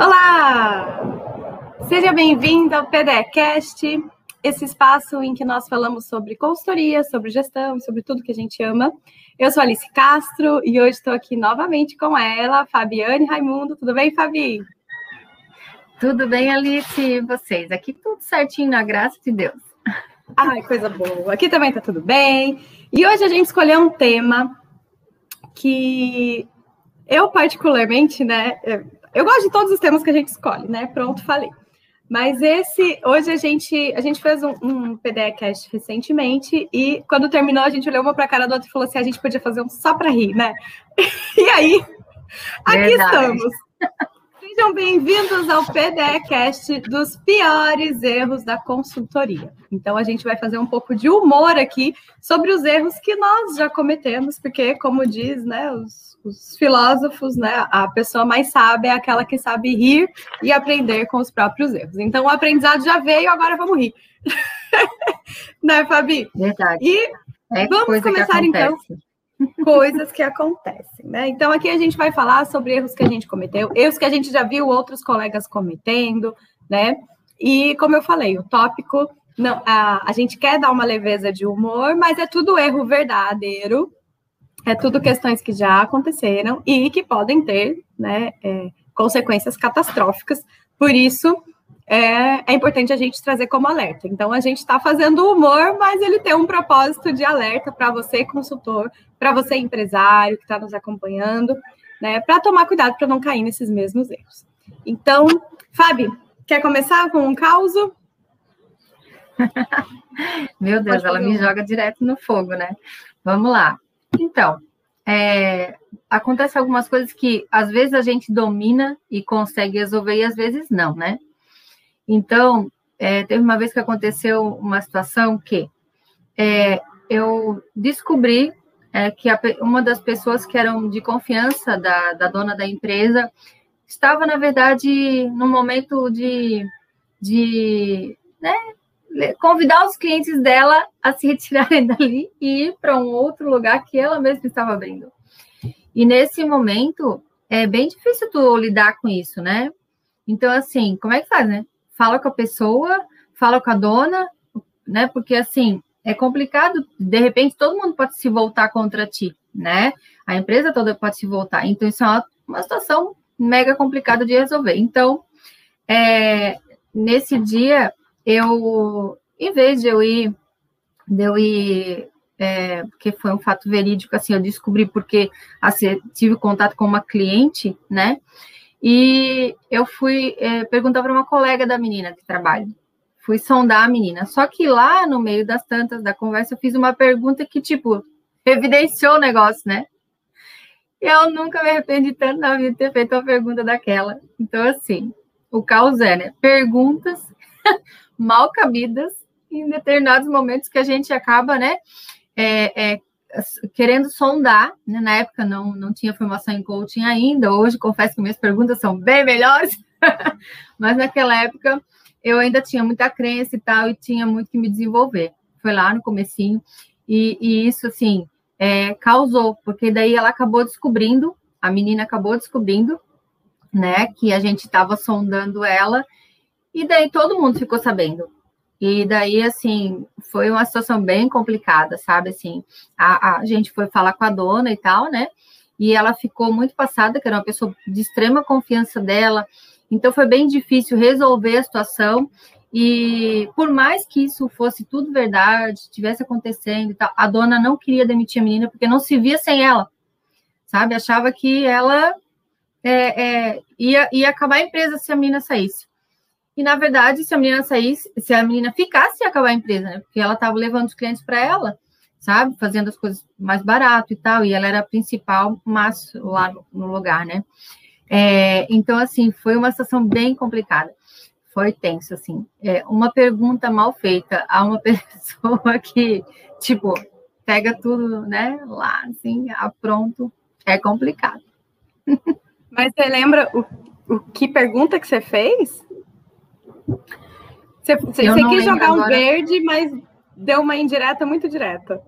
Olá! Seja bem-vindo ao PDEcast, esse espaço em que nós falamos sobre consultoria, sobre gestão, sobre tudo que a gente ama. Eu sou Alice Castro e hoje estou aqui novamente com ela, Fabiane Raimundo. Tudo bem, Fabi? Tudo bem, Alice? E vocês? Aqui tudo certinho, na graça de Deus. Ai, coisa boa. Aqui também tá tudo bem. E hoje a gente escolheu um tema que eu particularmente, né, eu gosto de todos os temas que a gente escolhe, né? Pronto, falei. Mas esse, hoje a gente, a gente fez um, um PDCast recentemente e quando terminou a gente olhou uma para a cara do outro e falou assim, a gente podia fazer um só para rir, né? E aí, aqui Verdade. estamos. Sejam bem-vindos ao PDCast dos piores erros da consultoria. Então, a gente vai fazer um pouco de humor aqui sobre os erros que nós já cometemos, porque, como diz, né, os, os filósofos, né, a pessoa mais sábia é aquela que sabe rir e aprender com os próprios erros. Então, o aprendizado já veio, agora vamos rir. né, Fabi? Verdade. E é vamos começar, então coisas que acontecem, né? Então aqui a gente vai falar sobre erros que a gente cometeu, erros que a gente já viu outros colegas cometendo, né? E como eu falei, o tópico não, a, a gente quer dar uma leveza de humor, mas é tudo erro verdadeiro, é tudo questões que já aconteceram e que podem ter, né, é, consequências catastróficas. Por isso é, é importante a gente trazer como alerta. Então, a gente está fazendo humor, mas ele tem um propósito de alerta para você, consultor, para você, empresário que está nos acompanhando, né, para tomar cuidado para não cair nesses mesmos erros. Então, Fábio, quer começar com um caos? Meu Deus, ela me joga direto no fogo, né? Vamos lá. Então, é, acontece algumas coisas que às vezes a gente domina e consegue resolver e às vezes não, né? Então, é, teve uma vez que aconteceu uma situação que é, eu descobri é, que a, uma das pessoas que eram de confiança da, da dona da empresa estava, na verdade, no momento de, de né, convidar os clientes dela a se retirarem dali e ir para um outro lugar que ela mesma estava abrindo. E nesse momento, é bem difícil tu lidar com isso, né? Então, assim, como é que faz, né? Fala com a pessoa, fala com a dona, né? Porque assim é complicado, de repente todo mundo pode se voltar contra ti, né? A empresa toda pode se voltar. Então, isso é uma, uma situação mega complicada de resolver. Então, é, nesse dia, eu, em vez de eu ir, de eu ir, é, porque foi um fato verídico, assim, eu descobri porque assim, tive contato com uma cliente, né? E eu fui é, perguntar para uma colega da menina de trabalho. Fui sondar a menina. Só que lá, no meio das tantas da conversa, eu fiz uma pergunta que, tipo, evidenciou o negócio, né? Eu nunca me arrependi tanto na vida de ter feito uma pergunta daquela. Então, assim, o caos é, né? Perguntas mal cabidas em determinados momentos que a gente acaba, né? É, é, querendo sondar, né? na época não, não tinha formação em coaching ainda, hoje confesso que minhas perguntas são bem melhores, mas naquela época eu ainda tinha muita crença e tal, e tinha muito que me desenvolver. Foi lá no comecinho, e, e isso, assim, é, causou, porque daí ela acabou descobrindo, a menina acabou descobrindo, né, que a gente estava sondando ela, e daí todo mundo ficou sabendo. E daí, assim, foi uma situação bem complicada, sabe? Assim, a, a gente foi falar com a dona e tal, né? E ela ficou muito passada, que era uma pessoa de extrema confiança dela. Então, foi bem difícil resolver a situação. E por mais que isso fosse tudo verdade, estivesse acontecendo e tal, a dona não queria demitir a menina porque não se via sem ela, sabe? Achava que ela é, é, ia, ia acabar a empresa se a menina saísse. E na verdade, se a menina saísse, se a menina ficasse, ia acabar a empresa, né? Porque ela estava levando os clientes para ela, sabe? Fazendo as coisas mais barato e tal. E ela era a principal, mas lá no, lugar, né? É, então, assim, foi uma situação bem complicada. Foi tenso, assim. É, uma pergunta mal feita a uma pessoa que, tipo, pega tudo, né? Lá, assim, a pronto, é complicado. Mas você lembra o, o que pergunta que você fez? Você, você quis jogar um verde, mas deu uma indireta muito direta.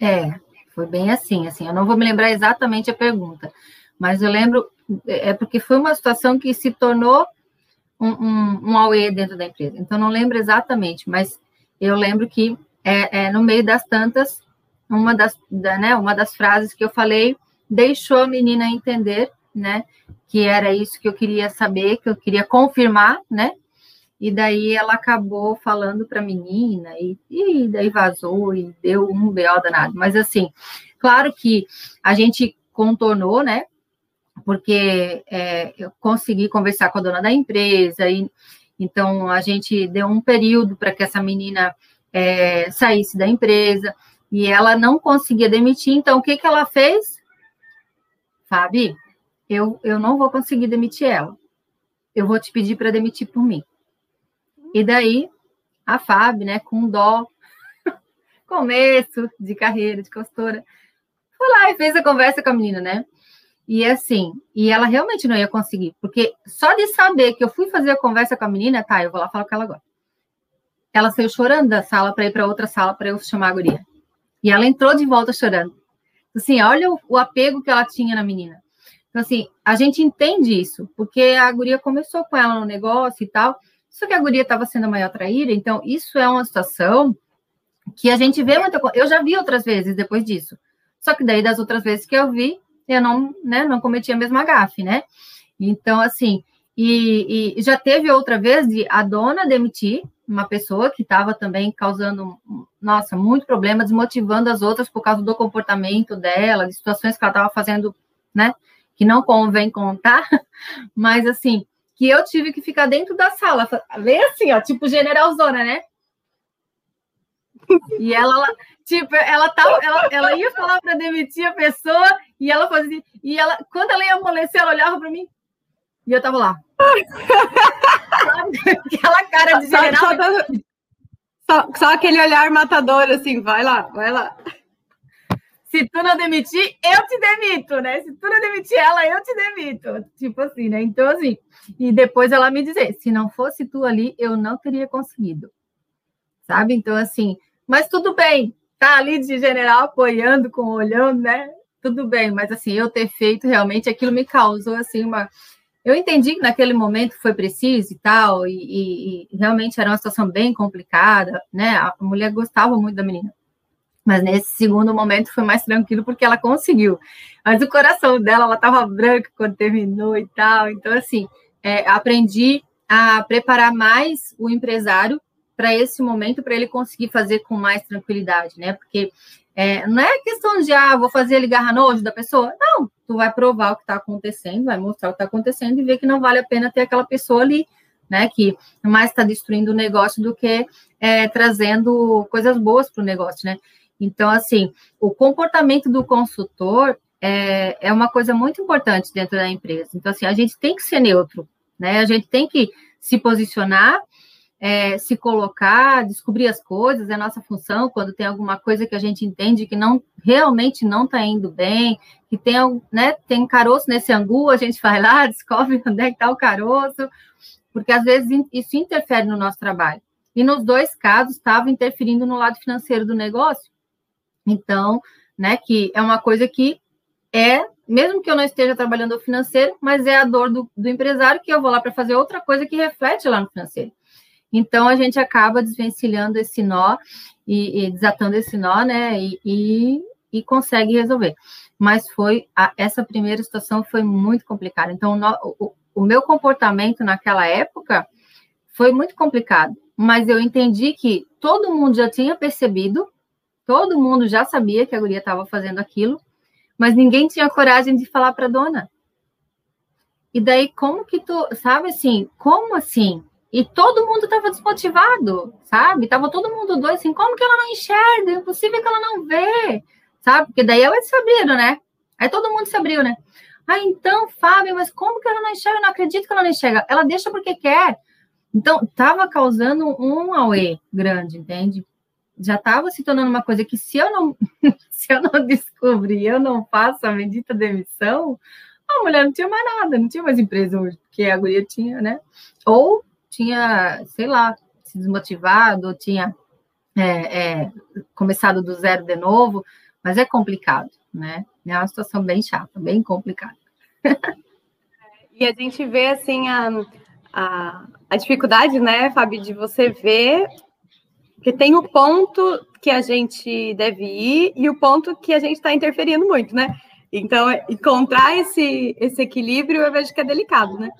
É, foi bem assim, assim. Eu não vou me lembrar exatamente a pergunta, mas eu lembro, é porque foi uma situação que se tornou um, um, um AUE dentro da empresa. Então, não lembro exatamente, mas eu lembro que é, é no meio das tantas, uma das, da, né, uma das frases que eu falei deixou a menina entender, né, que era isso que eu queria saber, que eu queria confirmar, né, e daí ela acabou falando para a menina, e, e daí vazou, e deu um B.O. danado. Mas, assim, claro que a gente contornou, né, porque é, eu consegui conversar com a dona da empresa, e então a gente deu um período para que essa menina é, saísse da empresa, e ela não conseguia demitir, então o que, que ela fez? Fabi, eu, eu não vou conseguir demitir ela. Eu vou te pedir para demitir por mim. E daí, a Fábio, né, com dó, começo de carreira de costura, foi lá e fez a conversa com a menina, né? E assim, e ela realmente não ia conseguir, porque só de saber que eu fui fazer a conversa com a menina, tá, eu vou lá falar com ela agora. Ela saiu chorando da sala para ir para outra sala para eu chamar a guria. E ela entrou de volta chorando. Assim, olha o, o, apego que ela tinha na menina. Então, assim, a gente entende isso, porque a guria começou com ela no negócio e tal, só que a guria estava sendo a maior traíra, então isso é uma situação que a gente vê muita coisa. Eu já vi outras vezes depois disso. Só que daí, das outras vezes que eu vi, eu não, né, não cometi a mesma gafe, né? Então, assim, e, e já teve outra vez de a dona demitir uma pessoa que estava também causando, nossa, muito problema, desmotivando as outras por causa do comportamento dela, de situações que ela estava fazendo, né? Que não convém contar, mas assim, que eu tive que ficar dentro da sala, bem assim, ó, tipo generalzona, né? E ela, tipo, ela tava, ela, ela ia falar para demitir a pessoa e ela fazia, e ela, quando ela ia amolecer, ela olhava para mim e eu tava lá. Aquela cara de general. Só, só, só, só, aquele olhar matador, assim, vai lá, vai lá. Se tu não demitir, eu te demito, né? Se tu não demitir ela, eu te demito. Tipo assim, né? Então, assim, e depois ela me dizer, se não fosse tu ali, eu não teria conseguido. Sabe? Então, assim, mas tudo bem, tá ali de general apoiando, com olhando, né? Tudo bem, mas assim, eu ter feito realmente aquilo me causou assim uma. Eu entendi que naquele momento foi preciso e tal, e, e, e realmente era uma situação bem complicada, né? A mulher gostava muito da menina. Mas nesse segundo momento foi mais tranquilo porque ela conseguiu. Mas o coração dela, ela estava branca quando terminou e tal. Então, assim, é, aprendi a preparar mais o empresário para esse momento, para ele conseguir fazer com mais tranquilidade, né? Porque é, não é questão de, ah, vou fazer ele garra nojo da pessoa. Não, tu vai provar o que está acontecendo, vai mostrar o que está acontecendo e ver que não vale a pena ter aquela pessoa ali, né? Que mais está destruindo o negócio do que é, trazendo coisas boas para o negócio, né? Então, assim, o comportamento do consultor é, é uma coisa muito importante dentro da empresa. Então, assim, a gente tem que ser neutro, né? A gente tem que se posicionar é, se colocar, descobrir as coisas, é nossa função, quando tem alguma coisa que a gente entende que não realmente não está indo bem, que tem, né, tem caroço nesse angu, a gente vai lá, descobre onde é que está o caroço, porque às vezes isso interfere no nosso trabalho. E nos dois casos estava interferindo no lado financeiro do negócio. Então, né, que é uma coisa que é, mesmo que eu não esteja trabalhando o financeiro, mas é a dor do, do empresário que eu vou lá para fazer outra coisa que reflete lá no financeiro. Então a gente acaba desvencilhando esse nó e, e desatando esse nó, né? E, e, e consegue resolver. Mas foi a, essa primeira situação foi muito complicada. Então o, o meu comportamento naquela época foi muito complicado. Mas eu entendi que todo mundo já tinha percebido, todo mundo já sabia que a guria estava fazendo aquilo, mas ninguém tinha coragem de falar para a dona. E daí, como que tu, sabe assim, como assim? E todo mundo estava desmotivado, sabe? Tava todo mundo doido, assim, como que ela não enxerga? É impossível que ela não vê, sabe? Porque daí elas se abriram, né? Aí todo mundo se abriu, né? Ah, então, Fábio, mas como que ela não enxerga? Eu não acredito que ela não enxerga. Ela deixa porque quer. Então, estava causando um auê grande, entende? Já estava se tornando uma coisa que se eu não se eu não descobrir, eu não faço a bendita demissão, a mulher não tinha mais nada, não tinha mais empresa hoje, porque a guria tinha, né? Ou tinha, sei lá, se desmotivado, tinha é, é, começado do zero de novo, mas é complicado, né? É uma situação bem chata, bem complicada. e a gente vê assim a, a, a dificuldade, né, Fábio, de você ver que tem o ponto que a gente deve ir e o ponto que a gente está interferindo muito, né? Então, encontrar esse, esse equilíbrio eu vejo que é delicado, né?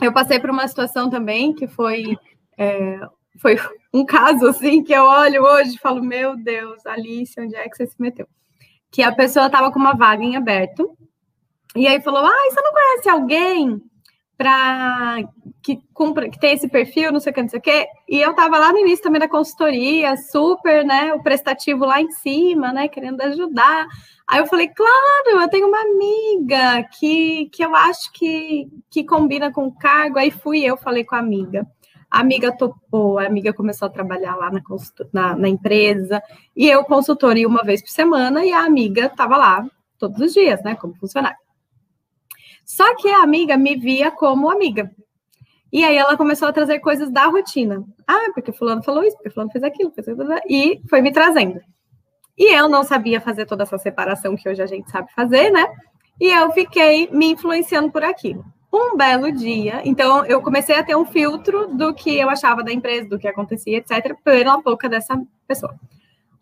Eu passei por uma situação também que foi, é, foi um caso assim que eu olho hoje e falo, meu Deus, Alice, onde é que você se meteu? Que a pessoa estava com uma vaga em aberto, e aí falou: Ah, você não conhece alguém para que cumpra, que tem esse perfil, não sei o que, não sei o que. E eu estava lá no início também da consultoria, super, né? O prestativo lá em cima, né? Querendo ajudar. Aí eu falei, claro, eu tenho uma amiga que, que eu acho que, que combina com o cargo. Aí fui eu, falei com a amiga. A amiga topou, a amiga começou a trabalhar lá na, na, na empresa, e eu consultoria uma vez por semana, e a amiga estava lá todos os dias, né, como funcionário. Só que a amiga me via como amiga. E aí ela começou a trazer coisas da rotina. Ah, porque fulano falou isso, porque fulano fez aquilo, fez aquilo, e foi me trazendo. E eu não sabia fazer toda essa separação que hoje a gente sabe fazer, né? E eu fiquei me influenciando por aquilo. Um belo dia, então eu comecei a ter um filtro do que eu achava da empresa, do que acontecia, etc., pela boca dessa pessoa.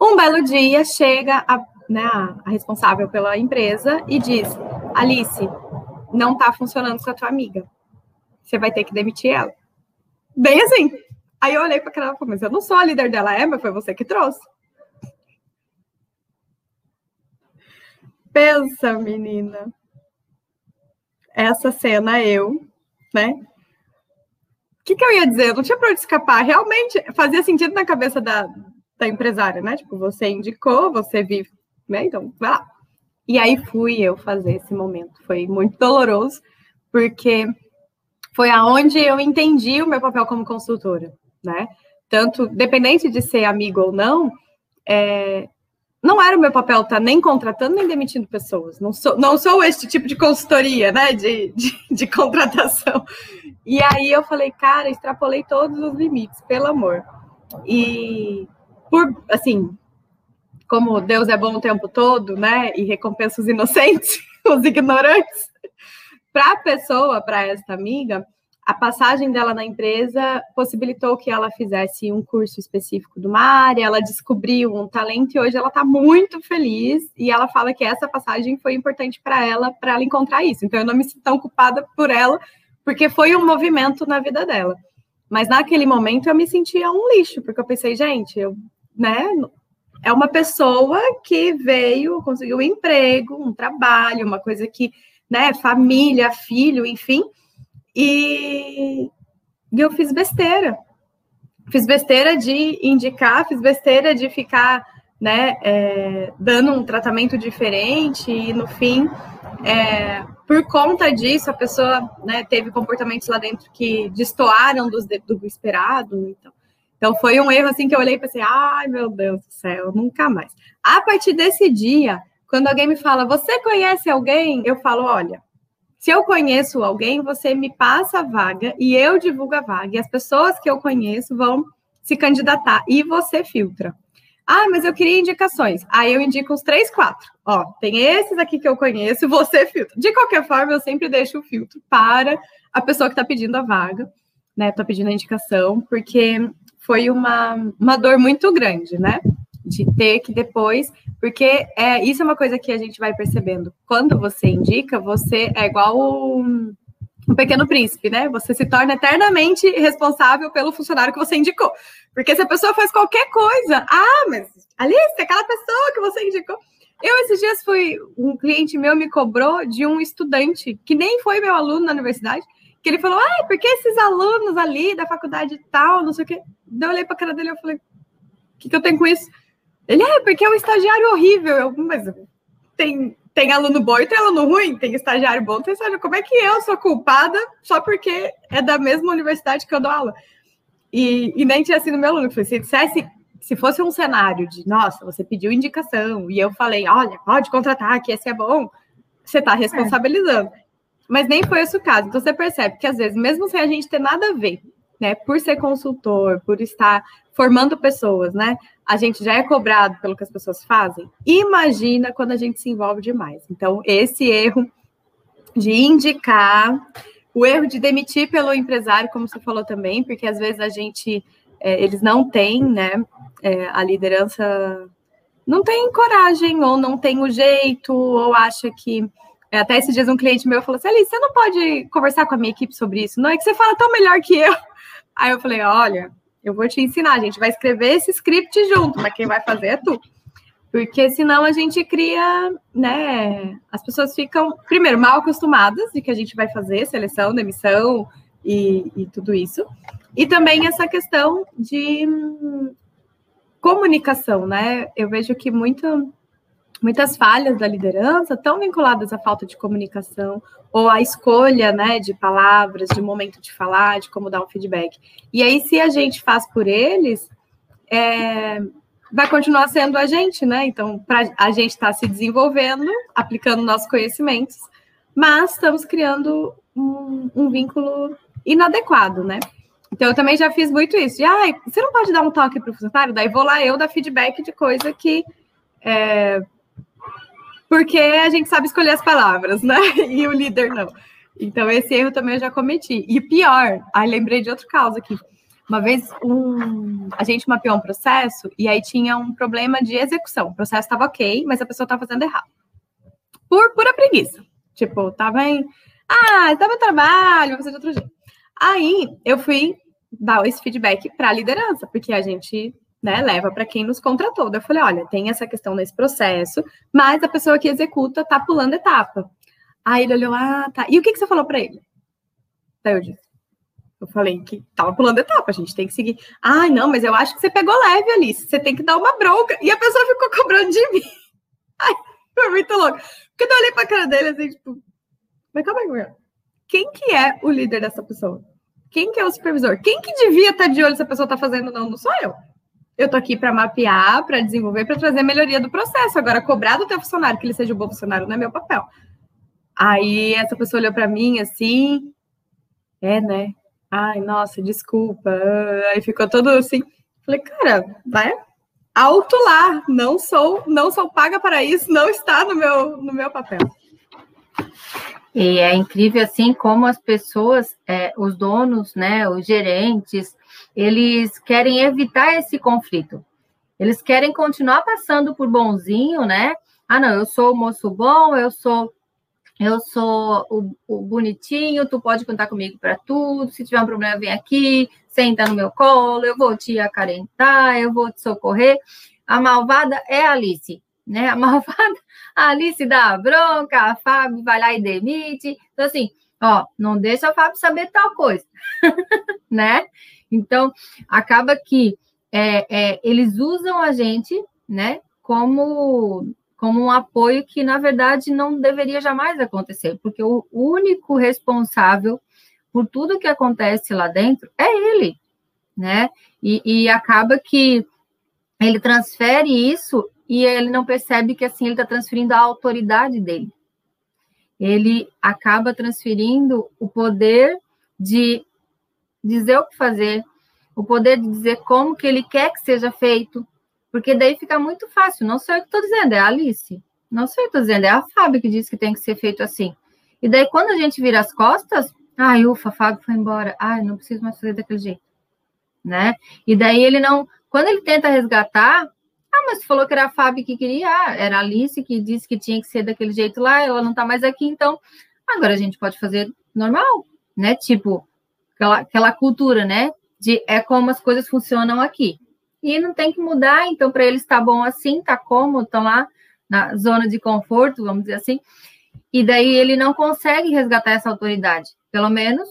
Um belo dia chega a, né, a responsável pela empresa e diz: Alice, não está funcionando com a tua amiga. Você vai ter que demitir ela. Bem assim. Aí eu olhei para aquela e falei, mas eu não sou a líder dela, é, mas foi você que trouxe. Pensa, menina. Essa cena, eu, né? O que, que eu ia dizer? Eu não tinha para onde escapar. Realmente fazia sentido na cabeça da, da empresária, né? Tipo, você indicou, você vive, né? Então, vai lá. E aí fui eu fazer esse momento. Foi muito doloroso, porque foi aonde eu entendi o meu papel como consultora, né? Tanto, dependente de ser amigo ou não, é, não era o meu papel estar tá nem contratando nem demitindo pessoas. Não sou, não sou este tipo de consultoria, né? De, de, de contratação. E aí eu falei, cara, extrapolei todos os limites, pelo amor. E por assim, como Deus é bom o tempo todo, né? E recompensa os inocentes, os ignorantes. Para a pessoa, para esta amiga, a passagem dela na empresa possibilitou que ela fizesse um curso específico de uma área, ela descobriu um talento e hoje ela está muito feliz e ela fala que essa passagem foi importante para ela, para ela encontrar isso. Então eu não me sinto tão culpada por ela, porque foi um movimento na vida dela. Mas naquele momento eu me sentia um lixo, porque eu pensei, gente, eu, né, é uma pessoa que veio, conseguiu um emprego, um trabalho, uma coisa que, né, família, filho, enfim, e, e eu fiz besteira. Fiz besteira de indicar, fiz besteira de ficar né, é, dando um tratamento diferente e no fim, é, por conta disso, a pessoa né, teve comportamentos lá dentro que destoaram do, do esperado. Então, então foi um erro assim que eu olhei e pensei, ai meu Deus do céu, nunca mais. A partir desse dia, quando alguém me fala, você conhece alguém? Eu falo, olha, se eu conheço alguém, você me passa a vaga e eu divulgo a vaga. E as pessoas que eu conheço vão se candidatar e você filtra. Ah, mas eu queria indicações. Aí eu indico uns três, quatro. Ó, tem esses aqui que eu conheço, você filtra. De qualquer forma, eu sempre deixo o filtro para a pessoa que está pedindo a vaga, né? Está pedindo a indicação, porque foi uma, uma dor muito grande, né? De ter que depois porque é, isso é uma coisa que a gente vai percebendo. Quando você indica, você é igual um, um pequeno príncipe, né? Você se torna eternamente responsável pelo funcionário que você indicou. Porque se a pessoa faz qualquer coisa, ah, mas Alice, aquela pessoa que você indicou. Eu, esses dias, fui. Um cliente meu me cobrou de um estudante que nem foi meu aluno na universidade, que ele falou: ah, porque esses alunos ali da faculdade tal, não sei o quê. Daí eu olhei para a cara dele e falei: o que, que eu tenho com isso? Ele é, porque é um estagiário horrível. Eu, mas tem, tem aluno bom e tem aluno ruim, tem estagiário bom, tem estagiário. Como é que eu sou culpada só porque é da mesma universidade que eu dou aula? E, e nem tinha sido meu aluno. Se dissesse, se fosse um cenário de, nossa, você pediu indicação e eu falei, olha, pode contratar, que esse é bom, você está responsabilizando. É. Mas nem foi esse o caso. Então você percebe que às vezes, mesmo sem a gente ter nada a ver, né, por ser consultor, por estar formando pessoas, né, a gente já é cobrado pelo que as pessoas fazem. Imagina quando a gente se envolve demais. Então, esse erro de indicar, o erro de demitir pelo empresário, como você falou também, porque às vezes a gente, é, eles não têm, né, é, a liderança não tem coragem, ou não tem o jeito, ou acha que. É, até esses dias um cliente meu falou assim: Alice, você não pode conversar com a minha equipe sobre isso? Não é que você fala tão melhor que eu. Aí eu falei: olha, eu vou te ensinar, a gente vai escrever esse script junto, mas quem vai fazer é tu. Porque senão a gente cria, né? As pessoas ficam, primeiro, mal acostumadas de que a gente vai fazer seleção, demissão e, e tudo isso. E também essa questão de comunicação, né? Eu vejo que muito, muitas falhas da liderança estão vinculadas à falta de comunicação ou à escolha, né, de palavras, de momento de falar, de como dar um feedback. E aí, se a gente faz por eles, é, vai continuar sendo a gente, né? Então, pra, a gente está se desenvolvendo, aplicando nossos conhecimentos, mas estamos criando um, um vínculo inadequado, né? Então, eu também já fiz muito isso. De, ah, você não pode dar um toque para o funcionário? Daí vou lá eu dar feedback de coisa que. É... Porque a gente sabe escolher as palavras, né? E o líder não. Então, esse erro também eu já cometi. E pior, aí lembrei de outro caso aqui. Uma vez um... a gente mapeou um processo e aí tinha um problema de execução. O processo estava ok, mas a pessoa estava fazendo errado. Por pura preguiça. Tipo, tava em. Ah, estava no trabalho, vou fazer de outro jeito. Aí eu fui dar esse feedback para a liderança, porque a gente né, leva para quem nos contratou. Eu falei, olha, tem essa questão nesse processo, mas a pessoa que executa tá pulando etapa. Aí ele olhou, ah, tá. E o que, que você falou para ele? Daí eu disse, eu falei que tava pulando etapa, a gente tem que seguir. Ai, não, mas eu acho que você pegou leve, Alice, você tem que dar uma bronca. E a pessoa ficou cobrando de mim. Ai, foi muito louco. Porque eu olhei pra cara dele assim, tipo, mas calma aí, quem que é o líder dessa pessoa? Quem que é o supervisor? Quem que devia estar de olho se a pessoa está fazendo não? Não sou eu. Eu tô aqui para mapear, para desenvolver, para trazer melhoria do processo. Agora, cobrar do teu funcionário que ele seja um bom funcionário não é meu papel. Aí essa pessoa olhou para mim assim, é, né? Ai, nossa, desculpa. Aí ficou todo assim. Falei, cara, vai alto lá. Não sou, não sou paga para isso. Não está no meu, no meu papel. E é incrível assim como as pessoas, é, os donos, né, os gerentes, eles querem evitar esse conflito. Eles querem continuar passando por bonzinho, né? Ah, não, eu sou o moço bom, eu sou eu sou o, o bonitinho, tu pode contar comigo para tudo. Se tiver um problema, vem aqui, senta no meu colo, eu vou te acarentar, eu vou te socorrer. A malvada é a Alice né? A malvada, a Alice dá bronca, a Fábio vai lá e demite. Então, assim, ó, não deixa a Fábio saber tal coisa, né? Então, acaba que é, é, eles usam a gente, né, como, como um apoio que, na verdade, não deveria jamais acontecer, porque o único responsável por tudo que acontece lá dentro é ele, né? E, e acaba que ele transfere isso e ele não percebe que assim ele está transferindo a autoridade dele. Ele acaba transferindo o poder de dizer o que fazer, o poder de dizer como que ele quer que seja feito, porque daí fica muito fácil. Não sei o que estou dizendo, é a Alice. Não sei o que estou dizendo, é a Fábio que diz que tem que ser feito assim. E daí, quando a gente vira as costas, ai, ufa, Fábio foi embora, ai, não preciso mais fazer daquele jeito, né? E daí ele não, quando ele tenta resgatar, ah, mas falou que era a Fábio que queria, ah, era a Alice que disse que tinha que ser daquele jeito lá, ela não tá mais aqui, então agora a gente pode fazer normal, né? Tipo, aquela, aquela cultura, né? De é como as coisas funcionam aqui. E não tem que mudar, então para eles tá bom assim, tá cômodo, estão lá na zona de conforto, vamos dizer assim. E daí ele não consegue resgatar essa autoridade, pelo menos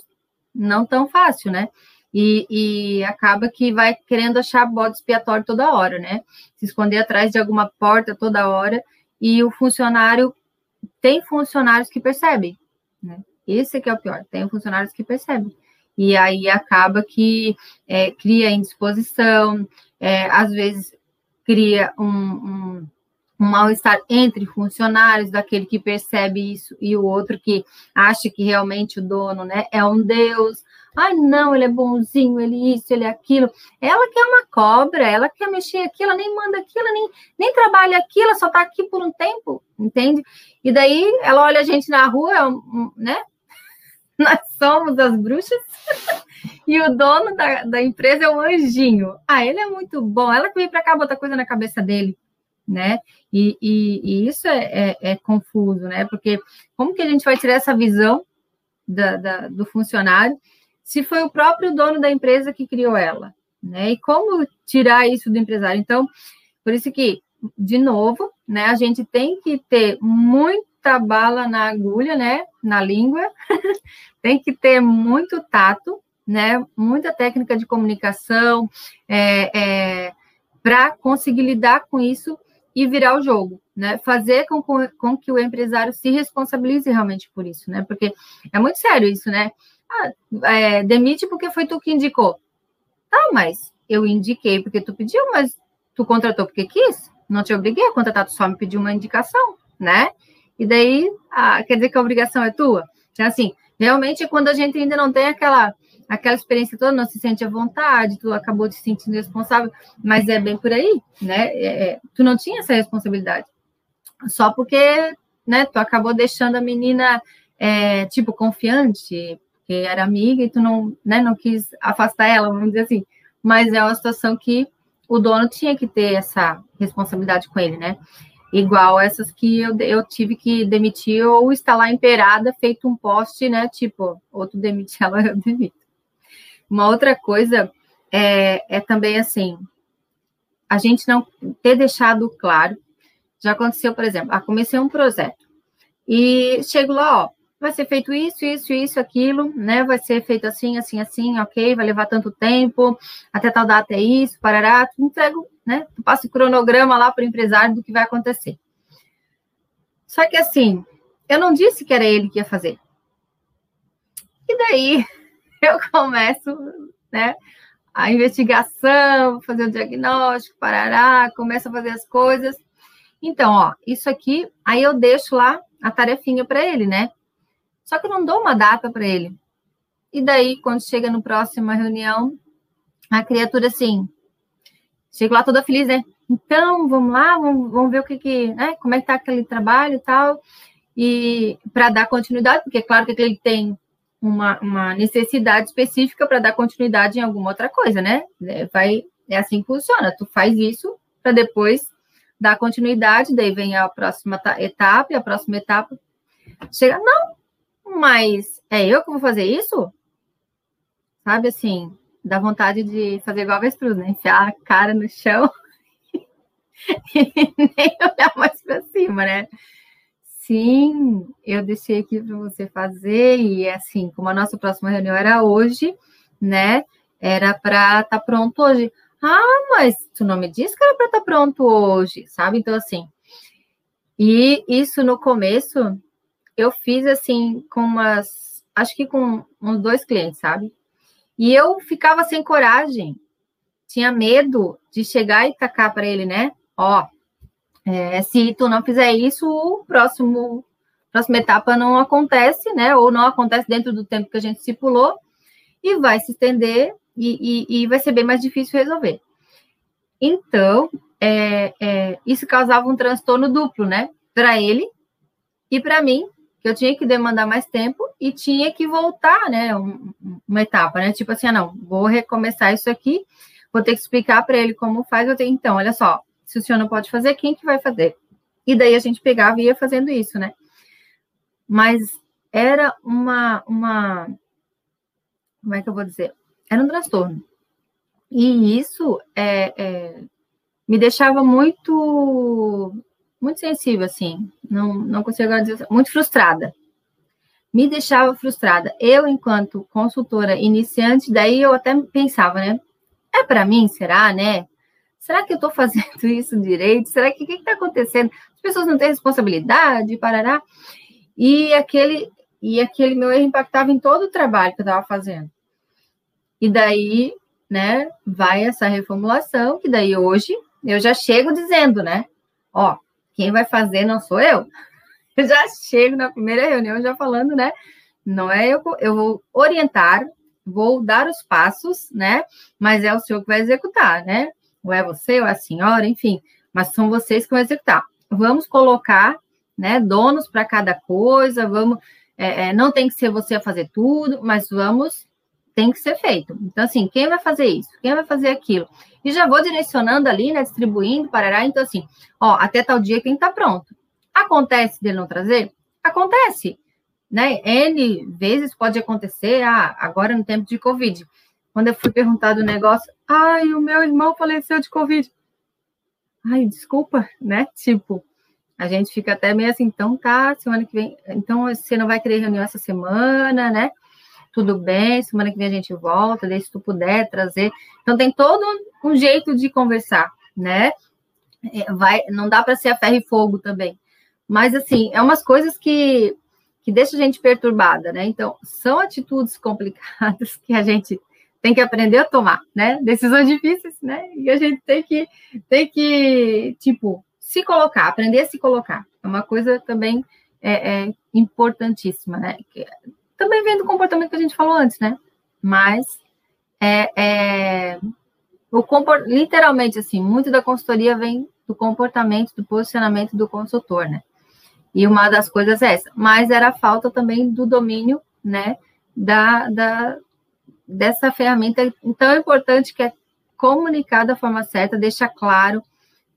não tão fácil, né? e, e, acaba que vai querendo achar bode expiatório toda hora, né? Se esconder atrás de alguma porta toda hora, e o funcionário tem funcionários que percebem, né? Esse que é o pior, tem funcionários que percebem. E aí acaba que é, cria indisposição, é, às vezes cria um, um, um mal-estar entre funcionários, daquele que percebe isso e o outro que acha que realmente o dono né, é um Deus, Ai, não, ele é bonzinho, ele isso, ele aquilo. Ela quer uma cobra, ela quer mexer aqui, ela nem manda aqui, ela nem, nem trabalha aqui, ela só tá aqui por um tempo, entende? E daí ela olha a gente na rua, né? Nós somos as bruxas e o dono da, da empresa é o anjinho. Ah, ele é muito bom. Ela que veio para cá botar coisa na cabeça dele, né? E, e, e isso é, é, é, confuso, né? Porque como que a gente vai tirar essa visão da, da, do funcionário se foi o próprio dono da empresa que criou ela, né? E como tirar isso do empresário? Então, por isso que, de novo, né? A gente tem que ter muita bala na agulha, né? Na língua, tem que ter muito tato, né? Muita técnica de comunicação, é, é, para conseguir lidar com isso e virar o jogo, né? Fazer com, com, que o empresário se responsabilize realmente por isso, né? Porque é muito sério isso, né? Ah, é, demite porque foi tu que indicou. Tá, mas eu indiquei porque tu pediu, mas tu contratou porque quis? Não te obriguei a contratar, tu só me pediu uma indicação, né? E daí, quer dizer que a obrigação é tua? Então, assim, realmente quando a gente ainda não tem aquela aquela experiência toda, não se sente à vontade, tu acabou te sentindo responsável, mas é bem por aí, né? É, é, tu não tinha essa responsabilidade. Só porque, né, tu acabou deixando a menina, é, tipo, confiante, que era amiga, e tu não, né, não quis afastar ela, vamos dizer assim. Mas é uma situação que o dono tinha que ter essa responsabilidade com ele, né? Igual essas que eu, eu tive que demitir ou estar lá imperada, feito um poste, né? Tipo, outro demite ela, eu demito. Uma outra coisa é, é também assim, a gente não ter deixado claro. Já aconteceu, por exemplo, ah, comecei um projeto e chego lá, ó, vai ser feito isso, isso, isso, aquilo, né? Vai ser feito assim, assim, assim, ok, vai levar tanto tempo, até tal data é isso, parará, entrego, né? Passa o cronograma lá para o empresário do que vai acontecer. Só que assim, eu não disse que era ele que ia fazer. E daí eu começo, né, a investigação, fazer o diagnóstico, parará, começo a fazer as coisas. Então, ó, isso aqui, aí eu deixo lá a tarefinha para ele, né? Só que eu não dou uma data para ele. E daí, quando chega no próxima reunião, a criatura assim, chega lá toda feliz, né? Então, vamos lá, vamos, vamos ver o que que, né? Como é que tá aquele trabalho e tal. E para dar continuidade, porque é claro que ele tem uma, uma necessidade específica para dar continuidade em alguma outra coisa, né? É, vai, é assim que funciona. Tu faz isso para depois dar continuidade, daí vem a próxima etapa, e a próxima etapa chega. Não, mas é eu que vou fazer isso? Sabe assim, dá vontade de fazer igual a avestruz, né? Enfiar a cara no chão e nem olhar mais para cima, né? Sim, eu deixei aqui para você fazer, e assim, como a nossa próxima reunião era hoje, né? Era para estar tá pronto hoje. Ah, mas tu não me disse que era para estar tá pronto hoje, sabe? Então, assim. E isso no começo, eu fiz assim, com umas. Acho que com uns dois clientes, sabe? E eu ficava sem coragem. Tinha medo de chegar e tacar para ele, né? Ó, é, se tu não fizer isso, o próximo próxima etapa não acontece, né? Ou não acontece dentro do tempo que a gente estipulou e vai se estender e, e, e vai ser bem mais difícil resolver. Então, é, é, isso causava um transtorno duplo, né? Para ele e para mim, que eu tinha que demandar mais tempo e tinha que voltar, né? Um, uma etapa, né? Tipo assim, ah, não, vou recomeçar isso aqui, vou ter que explicar para ele como faz. Eu tenho, então, olha só, se o senhor não pode fazer, quem que vai fazer? E daí a gente pegava e ia fazendo isso, né? Mas era uma, uma, como é que eu vou dizer? Era um transtorno. E isso é, é, me deixava muito, muito sensível, assim, não, não consigo dizer, muito frustrada. Me deixava frustrada. Eu, enquanto consultora iniciante, daí eu até pensava, né? É para mim, será, né? Será que eu estou fazendo isso direito? Será que o que está acontecendo? As pessoas não têm responsabilidade, parará. E aquele, e aquele meu erro impactava em todo o trabalho que eu estava fazendo. E daí, né, vai essa reformulação, que daí hoje eu já chego dizendo, né? Ó, quem vai fazer não sou eu. Eu já chego na primeira reunião já falando, né? Não é eu, eu vou orientar, vou dar os passos, né? Mas é o senhor que vai executar, né? Ou é você, ou é a senhora, enfim, mas são vocês que vão executar. Vamos colocar, né, donos para cada coisa, vamos, é, é, não tem que ser você a fazer tudo, mas vamos, tem que ser feito. Então, assim, quem vai fazer isso? Quem vai fazer aquilo? E já vou direcionando ali, né, distribuindo, parará, então assim, ó, até tal dia quem tá pronto. Acontece dele não trazer? Acontece, né? N vezes pode acontecer, ah, agora no tempo de Covid. Quando eu fui perguntar do negócio, ai, o meu irmão faleceu de Covid. Ai, desculpa, né? Tipo, a gente fica até meio assim, então tá, semana que vem, então você não vai querer reunião essa semana, né? Tudo bem, semana que vem a gente volta, daí se tu puder trazer. Então tem todo um jeito de conversar, né? É, vai, não dá para ser a ferro e fogo também. Mas, assim, é umas coisas que, que deixam a gente perturbada, né? Então, são atitudes complicadas que a gente tem que aprender a tomar, né? Decisões difíceis, né? E a gente tem que, tem que tipo, se colocar, aprender a se colocar. É uma coisa também é, é importantíssima, né? Também vem do comportamento que a gente falou antes, né? Mas é, é o comport, literalmente assim, muito da consultoria vem do comportamento, do posicionamento do consultor, né? E uma das coisas é essa. Mas era a falta também do domínio, né, da, da, dessa ferramenta tão importante que é comunicar da forma certa, deixa claro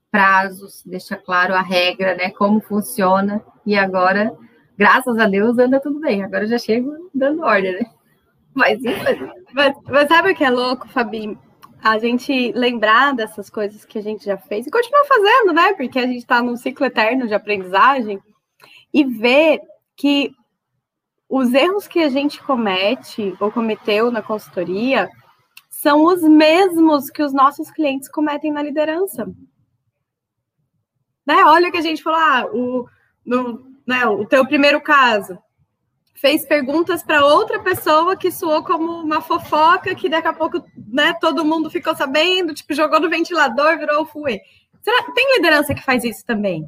prazos, deixa claro a regra, né, como funciona. E agora, graças a Deus, anda tudo bem. Agora já chego dando ordem, né? Mas, mas, mas sabe o que é louco, Fabi? a gente lembrar dessas coisas que a gente já fez e continuar fazendo, né? Porque a gente está num ciclo eterno de aprendizagem e ver que os erros que a gente comete ou cometeu na consultoria são os mesmos que os nossos clientes cometem na liderança. Né? Olha que a gente falou, ah, o, no, né, o teu primeiro caso fez perguntas para outra pessoa que soou como uma fofoca, que daqui a pouco né, todo mundo ficou sabendo, tipo, jogou no ventilador, virou o fuê. Será, tem liderança que faz isso também?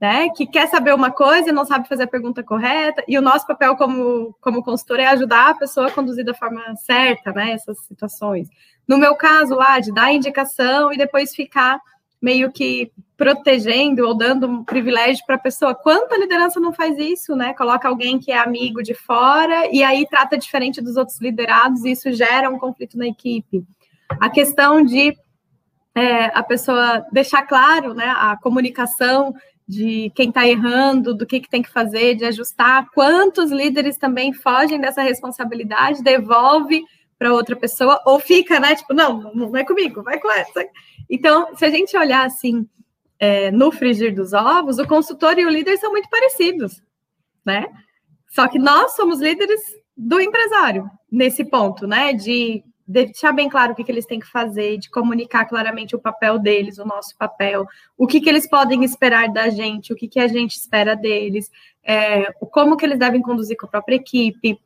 né? Que quer saber uma coisa e não sabe fazer a pergunta correta. E o nosso papel como, como consultor é ajudar a pessoa a conduzir da forma certa, né? Essas situações. No meu caso lá, de dar indicação e depois ficar meio que protegendo ou dando um privilégio para a pessoa. Quanta liderança não faz isso, né? Coloca alguém que é amigo de fora e aí trata diferente dos outros liderados e isso gera um conflito na equipe. A questão de é, a pessoa deixar claro, né, a comunicação de quem está errando, do que, que tem que fazer, de ajustar. Quantos líderes também fogem dessa responsabilidade, devolve para outra pessoa, ou fica, né? Tipo, não, não é comigo, vai com essa. Então, se a gente olhar assim, é, no frigir dos ovos, o consultor e o líder são muito parecidos, né? Só que nós somos líderes do empresário nesse ponto, né? De deixar bem claro o que, que eles têm que fazer, de comunicar claramente o papel deles, o nosso papel, o que, que eles podem esperar da gente, o que, que a gente espera deles, é, como que eles devem conduzir com a própria equipe,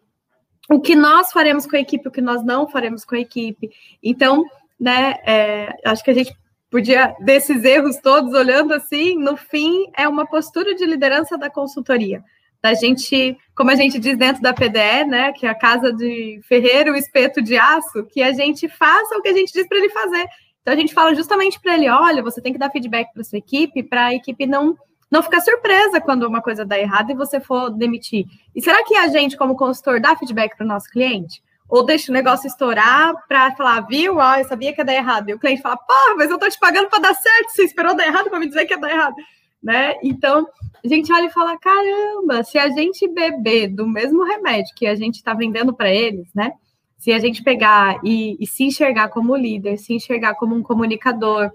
o que nós faremos com a equipe, o que nós não faremos com a equipe. Então, né, é, acho que a gente podia, desses erros todos, olhando assim, no fim, é uma postura de liderança da consultoria da gente, como a gente diz dentro da PDE, né, que é a casa de ferreiro, espeto de aço, que a gente faça o que a gente diz para ele fazer. Então a gente fala justamente para ele, olha, você tem que dar feedback para sua equipe, para a equipe não não ficar surpresa quando uma coisa dá errado e você for demitir. E será que a gente, como consultor, dá feedback para o nosso cliente? Ou deixa o negócio estourar para falar, viu? Ó, eu sabia que ia dar errado. E o cliente fala, pô, mas eu estou te pagando para dar certo, você esperou dar errado para me dizer que ia dar errado né? Então, a gente olha e fala: caramba, se a gente beber do mesmo remédio que a gente está vendendo para eles, né? Se a gente pegar e, e, se enxergar como líder, se enxergar como um comunicador,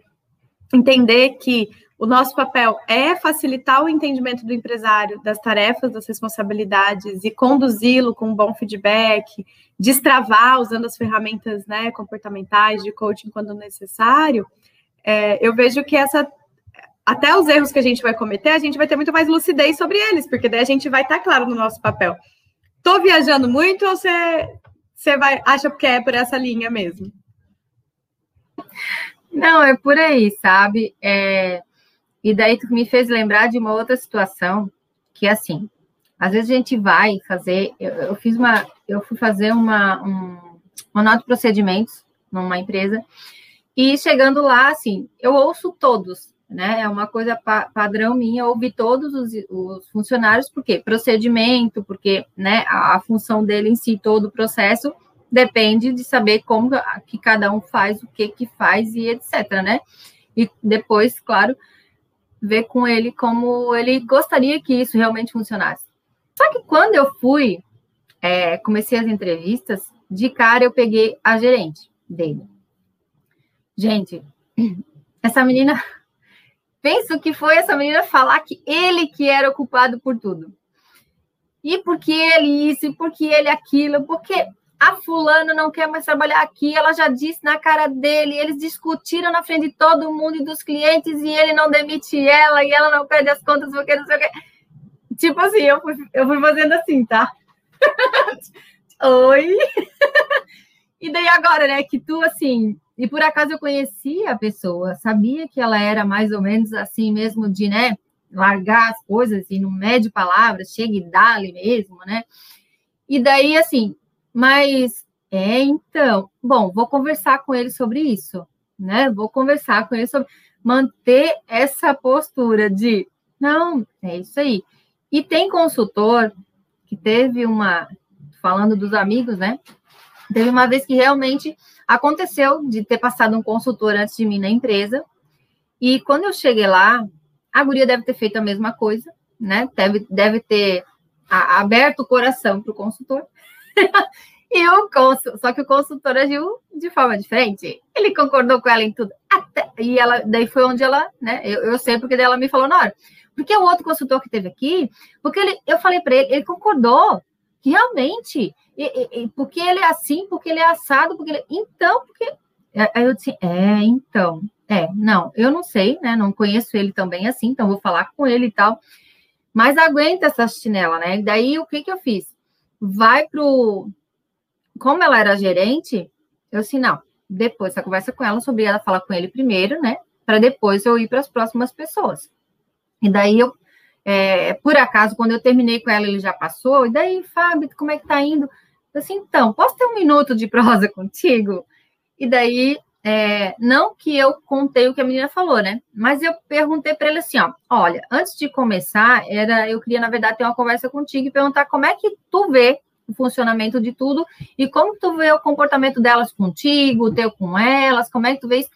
entender que o nosso papel é facilitar o entendimento do empresário das tarefas, das responsabilidades e conduzi-lo com um bom feedback, destravar usando as ferramentas né, comportamentais de coaching quando necessário. É, eu vejo que essa até os erros que a gente vai cometer, a gente vai ter muito mais lucidez sobre eles, porque daí a gente vai estar tá claro no nosso papel. Tô viajando muito ou você, você vai, acha que é por essa linha mesmo? Não, é por aí, sabe? É... E daí tu me fez lembrar de uma outra situação que assim, às vezes a gente vai fazer, eu, eu fiz uma, eu fui fazer uma, um, manual de procedimentos numa empresa. E chegando lá, assim, eu ouço todos, né? É uma coisa pa padrão minha, ouvir todos os, os, funcionários, porque procedimento, porque né, a, a, função dele em si, todo o processo, depende de saber como que cada um faz, o que que faz e etc, né? E depois, claro, ver com ele como ele gostaria que isso realmente funcionasse. Só que quando eu fui, é, comecei as entrevistas, de cara eu peguei a gerente dele. Gente, essa menina, penso que foi essa menina falar que ele que era o culpado por tudo. E porque ele isso, e porque ele aquilo, porque a fulana não quer mais trabalhar aqui, ela já disse na cara dele, eles discutiram na frente de todo mundo e dos clientes, e ele não demite ela, e ela não perde as contas porque não sei o quê. Tipo assim, eu fui, eu fui fazendo assim, tá? Oi! e daí agora, né, que tu, assim, e por acaso eu conhecia a pessoa, sabia que ela era mais ou menos assim mesmo de, né, largar as coisas e não mede palavras, chega e dá ali mesmo, né? E daí, assim, mas é, então, bom, vou conversar com ele sobre isso, né? Vou conversar com ele sobre manter essa postura de não, é isso aí. E tem consultor que teve uma, falando dos amigos, né? Teve uma vez que realmente aconteceu de ter passado um consultor antes de mim na empresa. E quando eu cheguei lá, a guria deve ter feito a mesma coisa, né? Deve, deve ter aberto o coração para o consultor. e o consul, só que o consultor agiu de forma diferente. Ele concordou com ela em tudo. Até, e ela, daí foi onde ela, né? Eu, eu sei porque ela me falou na hora. Porque o outro consultor que teve aqui, porque ele, eu falei para ele, ele concordou que realmente, e, e, porque ele é assim, porque ele é assado, porque ele, então, porque aí eu disse, é, então, é, não, eu não sei, né? Não conheço ele também assim, então vou falar com ele e tal. Mas aguenta essa chinela, né? Daí o que que eu fiz? Vai pro como ela era gerente, eu assim, não, depois você conversa com ela sobre ela falar com ele primeiro, né? Para depois eu ir para as próximas pessoas. E daí eu, é, por acaso, quando eu terminei com ela, ele já passou. E daí, Fábio, como é que tá indo? Eu assim, então, posso ter um minuto de prosa contigo? E daí, é, não que eu contei o que a menina falou, né? Mas eu perguntei para ele assim, ó, olha, antes de começar, era, eu queria, na verdade, ter uma conversa contigo e perguntar como é que tu vê o funcionamento de tudo e como tu vê o comportamento delas contigo, o teu com elas, como é que tu vê isso.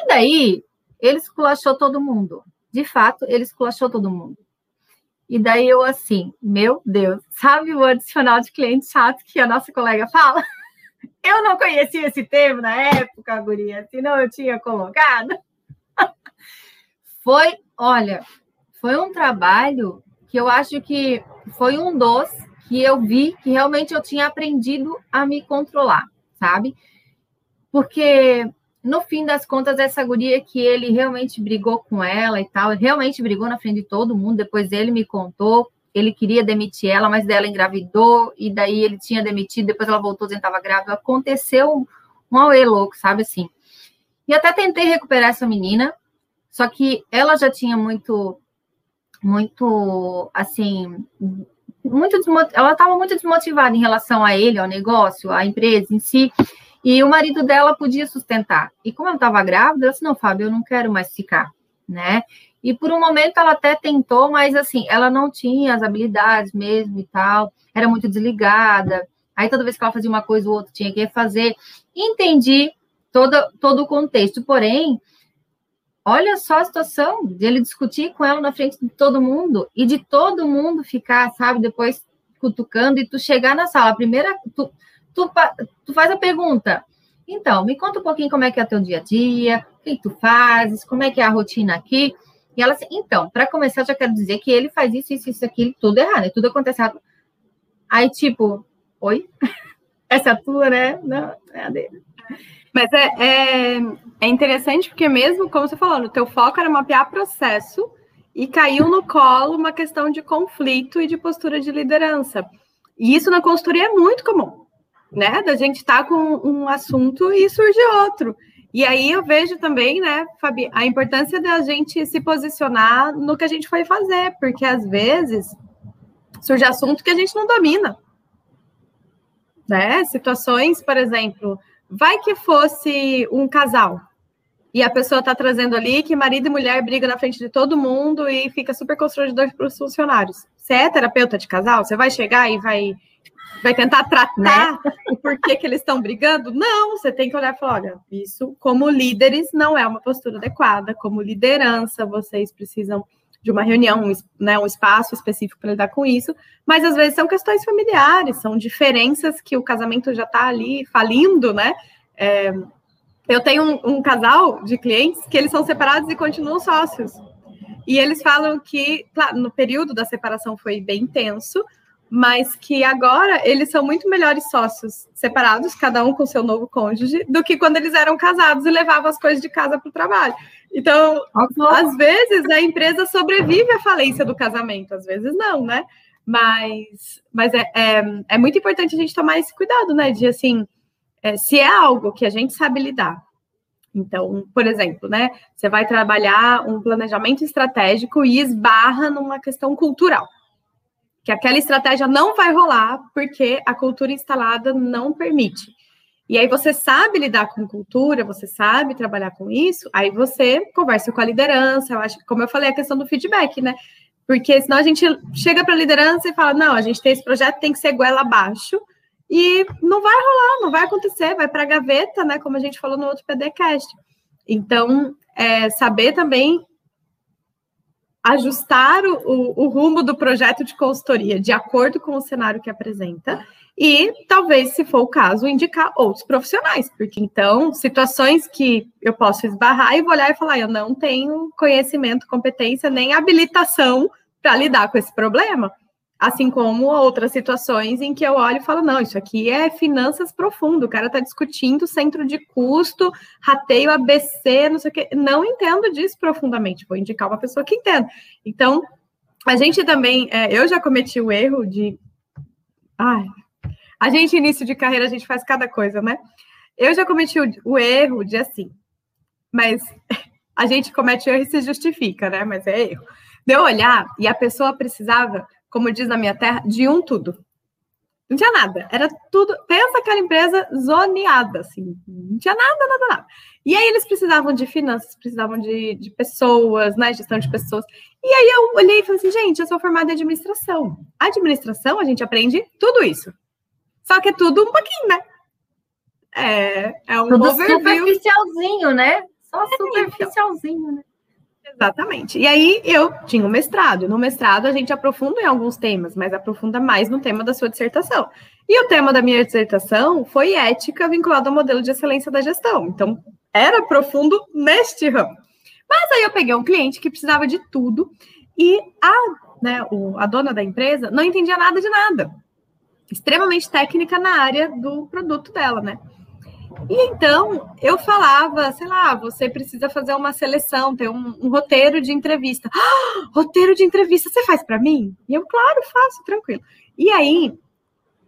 E daí, ele esculachou todo mundo de fato, ele esculachou todo mundo. E daí eu assim, meu Deus, sabe o adicional de cliente chato que a nossa colega fala? Eu não conhecia esse termo na época, guria, senão eu tinha colocado. Foi, olha, foi um trabalho que eu acho que foi um dos que eu vi que realmente eu tinha aprendido a me controlar, sabe? Porque no fim das contas, essa guria que ele realmente brigou com ela e tal, realmente brigou na frente de todo mundo. Depois ele me contou, ele queria demitir ela, mas dela engravidou, e daí ele tinha demitido, depois ela voltou dizendo que estava grávida. Aconteceu um, auê louco, sabe assim? E até tentei recuperar essa menina, só que ela já tinha muito, muito, assim, muito ela estava muito desmotivada em relação a ele, ao negócio, à empresa em si. E o marido dela podia sustentar. E como ela estava grávida, ela disse: Não, Fábio, eu não quero mais ficar, né? E por um momento ela até tentou, mas assim, ela não tinha as habilidades mesmo e tal, era muito desligada. Aí toda vez que ela fazia uma coisa, o outro tinha que fazer. Entendi todo, todo o contexto, porém, olha só a situação de ele discutir com ela na frente de todo mundo e de todo mundo ficar, sabe, depois cutucando e tu chegar na sala. Primeira, tu, tu, tu faz a pergunta. Então, me conta um pouquinho como é que é o teu dia a dia, o que tu fazes, como é que é a rotina aqui. E ela assim, então, para começar, eu já quero dizer que ele faz isso, isso, isso, aquilo, tudo errado, né? tudo acontece errado. Aí, tipo, oi? Essa é tua, né? Não, é a dele. Mas é, é, é, interessante porque mesmo, como você falou, o teu foco era mapear processo e caiu no colo uma questão de conflito e de postura de liderança. E isso na consultoria é muito comum né? Da gente estar tá com um assunto e surge outro. E aí eu vejo também, né, Fabi, a importância da gente se posicionar no que a gente foi fazer, porque às vezes surge assunto que a gente não domina. né? Situações, por exemplo, vai que fosse um casal e a pessoa está trazendo ali que marido e mulher brigam na frente de todo mundo e fica super constrangedor para os funcionários. Você é terapeuta de casal? Você vai chegar e vai, vai tentar tratar né? o porquê que eles estão brigando? Não, você tem que olhar e falar: olha, isso, como líderes, não é uma postura adequada. Como liderança, vocês precisam de uma reunião, um, né, um espaço específico para lidar com isso, mas às vezes são questões familiares, são diferenças que o casamento já está ali falindo, né? É, eu tenho um, um, casal de clientes que eles são separados e continuam sócios. E eles falam que, claro, no período da separação foi bem intenso, mas que agora eles são muito melhores sócios separados, cada um com seu novo cônjuge, do que quando eles eram casados e levavam as coisas de casa para o trabalho. Então, às vezes a empresa sobrevive à falência do casamento, às vezes não, né? Mas, mas é, é, é muito importante a gente tomar esse cuidado, né? De assim, é, se é algo que a gente sabe lidar. Então, por exemplo, né, você vai trabalhar um planejamento estratégico e esbarra numa questão cultural. Que aquela estratégia não vai rolar porque a cultura instalada não permite. E aí você sabe lidar com cultura, você sabe trabalhar com isso, aí você conversa com a liderança, eu acho, como eu falei, a questão do feedback, né? Porque senão a gente chega para a liderança e fala: não, a gente tem esse projeto, tem que ser goela abaixo, e não vai rolar, não vai acontecer, vai para a gaveta, né? Como a gente falou no outro PDCast. Então, é, saber também ajustar o, o, rumo do projeto de consultoria de acordo com o cenário que apresenta e talvez, se for o caso, indicar outros profissionais, porque então situações que eu posso esbarrar e vou olhar e falar, eu não tenho conhecimento, competência nem habilitação para lidar com esse problema. Assim como outras situações em que eu olho e falo, não, isso aqui é finanças profundo, o cara está discutindo centro de custo, rateio ABC, não sei o quê. Não entendo disso profundamente, vou indicar uma pessoa que entenda. Então, a gente também, é, eu já cometi o erro de. Ai, a gente, início de carreira, a gente faz cada coisa, né? Eu já cometi o, o erro de assim, mas a gente comete erro e se justifica, né? Mas é erro. De eu olhar e a pessoa precisava como diz na minha terra, de um tudo. Não tinha nada, era tudo. Pensa aquela empresa zoneada, assim, não tinha nada, nada, nada. E aí eles precisavam de finanças, precisavam de, de pessoas, né? Gestão de pessoas. E aí eu olhei e falei assim, gente, eu sou formada em administração. A administração, a gente aprende tudo isso. Só que é tudo um pouquinho, né? É, é um tudo overview. superficialzinho, né? Só é, superficialzinho, né? Exatamente. E aí eu tinha um mestrado. No mestrado a gente aprofunda em alguns temas, mas aprofunda mais no tema da sua dissertação. E o tema da minha dissertação foi ética vinculada ao modelo de excelência da gestão. Então, era profundo neste ramo. Mas aí eu peguei um cliente que precisava de tudo e a, né, o, a dona da empresa não entendia nada de nada. Extremamente técnica na área do produto dela, né? E então eu falava, sei lá, você precisa fazer uma seleção, ter um, um roteiro de entrevista. Ah, roteiro de entrevista, você faz para mim? E eu, claro, faço, tranquilo. E aí,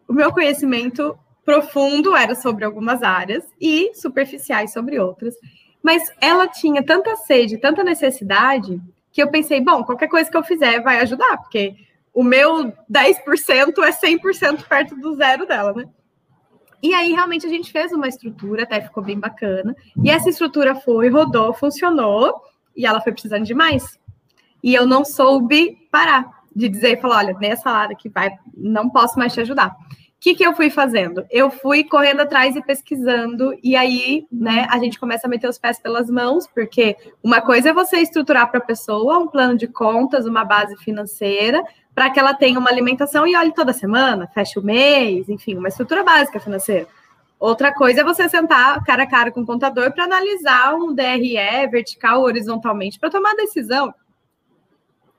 o meu conhecimento profundo era sobre algumas áreas e superficiais sobre outras. Mas ela tinha tanta sede, tanta necessidade, que eu pensei, bom, qualquer coisa que eu fizer vai ajudar, porque o meu 10% é 100% perto do zero dela, né? E aí, realmente, a gente fez uma estrutura, até ficou bem bacana. E essa estrutura foi, rodou, funcionou, e ela foi precisando de mais. E eu não soube parar de dizer e falar: olha, nessa área que vai, não posso mais te ajudar. O que, que eu fui fazendo? Eu fui correndo atrás e pesquisando, e aí, né, a gente começa a meter os pés pelas mãos, porque uma coisa é você estruturar para a pessoa um plano de contas, uma base financeira, para que ela tenha uma alimentação e olhe toda semana, feche o mês, enfim, uma estrutura básica financeira. Outra coisa é você sentar cara a cara com o contador para analisar um DRE vertical, horizontalmente, para tomar decisão.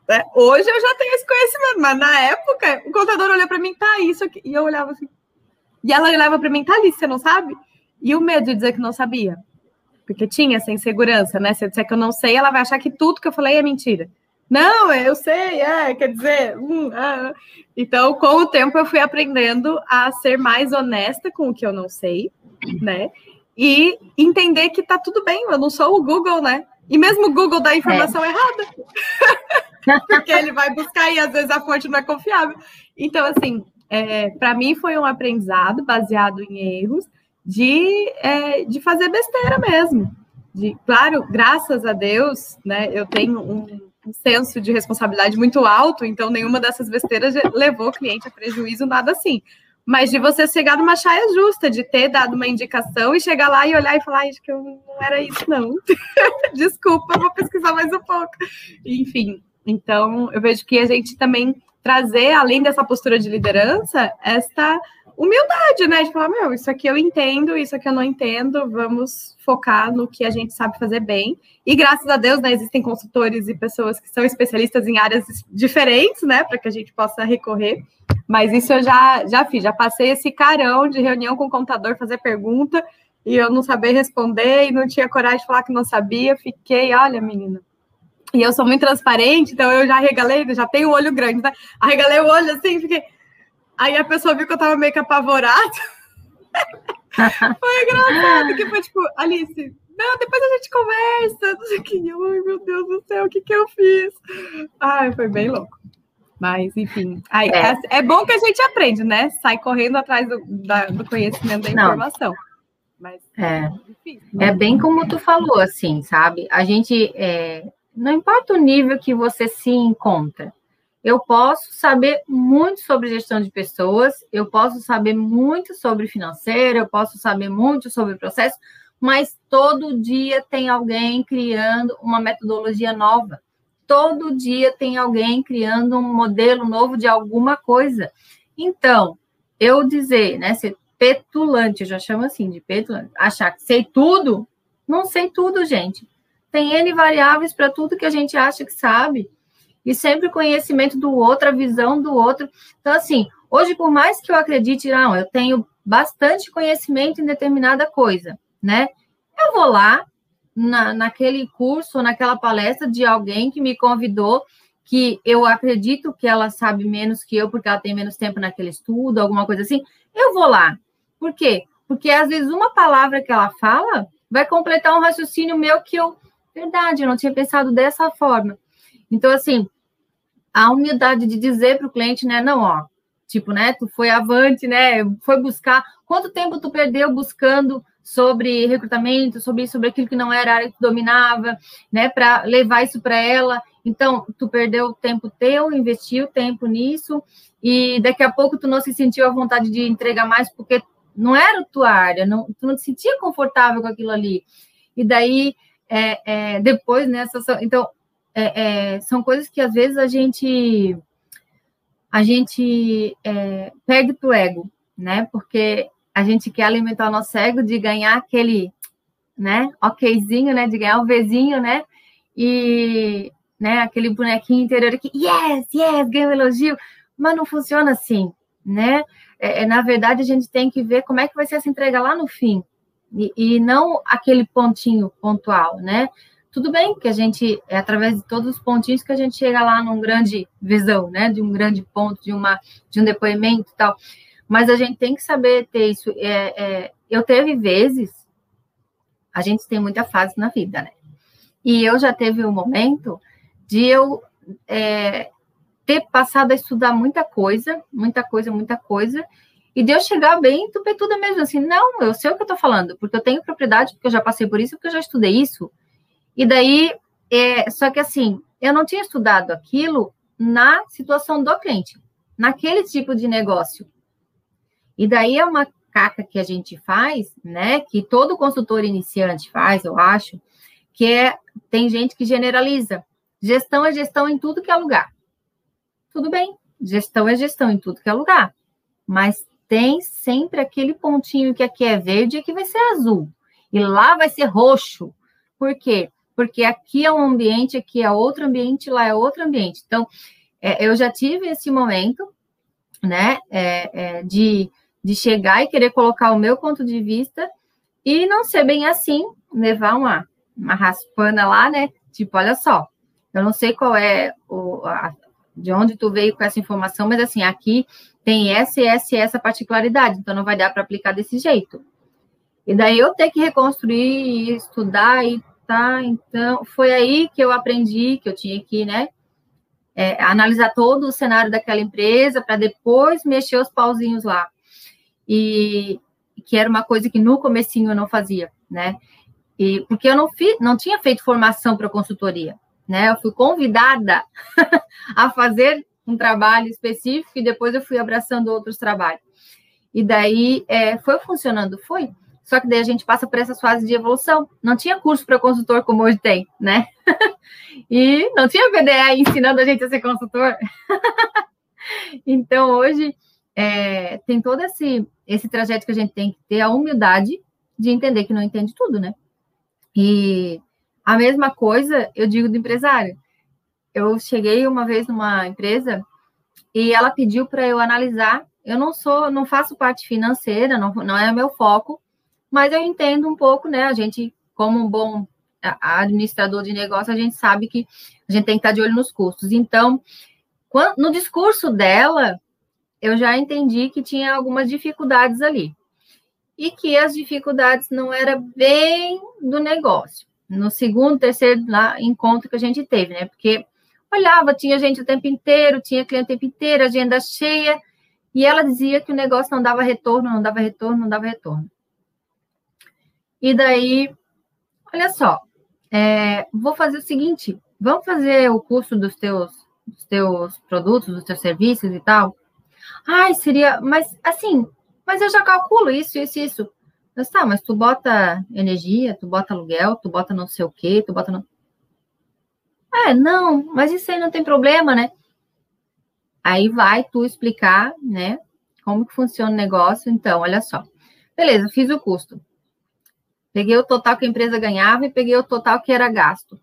É, hoje eu já tenho esse conhecimento, mas na época o contador olhou para mim, tá isso aqui, e eu olhava assim. E ela olhava para mim, tá ali, você não sabe? E o medo de dizer que não sabia, porque tinha essa insegurança, né? Se eu disser que eu não sei, ela vai achar que tudo que eu falei é mentira. Não, eu sei, é, quer dizer. Hum, é. Então, com o tempo, eu fui aprendendo a ser mais honesta com o que eu não sei, né? E entender que tá tudo bem, eu não sou o Google, né? E mesmo o Google dá a informação é. errada. Porque ele vai buscar e às vezes a fonte não é confiável. Então, assim, é, para mim foi um aprendizado baseado em erros de, é, de fazer besteira mesmo. De, claro, graças a Deus, né, eu tenho um, um senso de responsabilidade muito alto, então nenhuma dessas besteiras levou o cliente a prejuízo, nada assim. Mas de você chegar numa chaia justa, de ter dado uma indicação e chegar lá e olhar e falar, acho que eu não era isso, não. Desculpa, vou pesquisar mais um pouco. Enfim, então eu vejo que a gente também trazer, além dessa postura de liderança, esta humildade, né? De falar, meu, isso aqui eu entendo, isso aqui eu não entendo, vamos focar no que a gente sabe fazer bem. E graças a Deus, né, existem consultores e pessoas que são especialistas em áreas diferentes, né, para que a gente possa recorrer. Mas isso eu já, já fiz, já passei esse carão de reunião com o contador, fazer pergunta, e eu não saber responder, e não tinha coragem de falar que não sabia, fiquei, olha, menina. E eu sou muito transparente, então eu já regalei, já tenho o olho grande, né? Arregalei o olho assim, fiquei Aí a pessoa viu que eu tava meio que apavorada. foi engraçado, que foi tipo, Alice, não, depois a gente conversa, não sei o que. Ai, meu Deus do céu, o que que eu fiz? Ai, foi bem louco. Mas, enfim, aí, é. é. é bom que a gente aprende, né? Sai correndo atrás do, da, do conhecimento da informação. Mas é, é, é bem como tu falou, assim, sabe? A gente, é, não importa o nível que você se encontra, eu posso saber muito sobre gestão de pessoas, eu posso saber muito sobre financeiro, eu posso saber muito sobre processo, mas todo dia tem alguém criando uma metodologia nova. Todo dia tem alguém criando um modelo novo de alguma coisa. Então, eu dizer, né, ser petulante, eu já chamo assim de petulante, achar que sei tudo, não sei tudo, gente. Tem N variáveis para tudo que a gente acha que sabe e sempre o conhecimento do outro, a visão do outro. Então, assim, hoje, por mais que eu acredite, não, eu tenho bastante conhecimento em determinada coisa, né? Eu vou lá na, naquele curso, naquela palestra de alguém que me convidou, que eu acredito que ela sabe menos que eu, porque ela tem menos tempo naquele estudo, alguma coisa assim. Eu vou lá. Por quê? Porque às vezes uma palavra que ela fala vai completar um raciocínio meu que eu, verdade, eu não tinha pensado dessa forma. Então, assim, a humildade de dizer para o cliente, né, não, ó, tipo, né, tu foi avante, né, foi buscar, quanto tempo tu perdeu buscando sobre recrutamento, sobre sobre aquilo que não era a área que tu dominava, né, para levar isso para ela. Então, tu perdeu o tempo teu, investiu tempo nisso, e daqui a pouco tu não se sentiu à vontade de entregar mais porque não era tua área, não, tu não te sentia confortável com aquilo ali. E daí, é, é, depois. Né, então, é, é, são coisas que às vezes a gente a gente é, perde pro ego, né? Porque a gente quer alimentar o nosso ego de ganhar aquele, né? Okzinho, né? De ganhar o Vzinho, né? E, né? Aquele bonequinho interior que, yes, yes, ganha um elogio. Mas não funciona assim, né? É, é, na verdade, a gente tem que ver como é que vai ser essa entrega lá no fim. E, e não aquele pontinho pontual, né? Tudo bem que a gente, é através de todos os pontinhos que a gente chega lá num grande visão, né? De um grande ponto, de, uma, de um depoimento e tal. Mas a gente tem que saber ter isso. É, é, eu teve vezes, a gente tem muita fase na vida, né? E eu já teve um momento de eu é, ter passado a estudar muita coisa, muita coisa, muita coisa, e de eu chegar bem tupetuda mesmo, assim, não, eu sei o que eu tô falando, porque eu tenho propriedade, porque eu já passei por isso, porque eu já estudei isso, e daí, é, só que assim, eu não tinha estudado aquilo na situação do cliente, naquele tipo de negócio. E daí é uma caca que a gente faz, né? Que todo consultor iniciante faz, eu acho, que é tem gente que generaliza. Gestão é gestão em tudo que é lugar. Tudo bem, gestão é gestão em tudo que é lugar. Mas tem sempre aquele pontinho que aqui é verde e aqui vai ser azul. E lá vai ser roxo. Por quê? porque aqui é um ambiente, aqui é outro ambiente, lá é outro ambiente. Então, é, eu já tive esse momento, né, é, é, de, de chegar e querer colocar o meu ponto de vista e não ser bem assim, levar uma, uma raspana lá, né, tipo, olha só, eu não sei qual é o, a, de onde tu veio com essa informação, mas assim, aqui tem essa essa e essa particularidade, então não vai dar para aplicar desse jeito. E daí eu ter que reconstruir, estudar e tá? Então, foi aí que eu aprendi que eu tinha que, né, é, analisar todo o cenário daquela empresa para depois mexer os pauzinhos lá. E que era uma coisa que no comecinho eu não fazia, né? E porque eu não fiz, não tinha feito formação para consultoria, né? Eu fui convidada a fazer um trabalho específico e depois eu fui abraçando outros trabalhos. E daí é, foi funcionando, foi. Só que daí a gente passa por essas fases de evolução. Não tinha curso para consultor como hoje tem, né? e não tinha PDE ensinando a gente a ser consultor. então hoje é, tem todo esse, esse trajeto que a gente tem que ter a humildade de entender que não entende tudo, né? E a mesma coisa eu digo do empresário. Eu cheguei uma vez numa empresa e ela pediu para eu analisar. Eu não sou, não faço parte financeira, não, não é meu foco, mas eu entendo um pouco, né? A gente, como um bom administrador de negócio, a gente sabe que a gente tem que estar de olho nos custos. Então, no discurso dela, eu já entendi que tinha algumas dificuldades ali. E que as dificuldades não eram bem do negócio. No segundo, terceiro lá, encontro que a gente teve, né? Porque olhava, tinha gente o tempo inteiro, tinha cliente o tempo inteiro, agenda cheia, e ela dizia que o negócio não dava retorno, não dava retorno, não dava retorno. E daí, olha só, é, vou fazer o seguinte: vamos fazer o curso dos teus, dos teus produtos, dos teus serviços e tal. Ai, seria, mas assim, mas eu já calculo isso, isso, isso. Mas tá, mas tu bota energia, tu bota aluguel, tu bota não sei o quê, tu bota não. É, não, mas isso aí não tem problema, né? Aí vai tu explicar, né, como que funciona o negócio. Então, olha só. Beleza, fiz o custo. Peguei o total que a empresa ganhava e peguei o total que era gasto.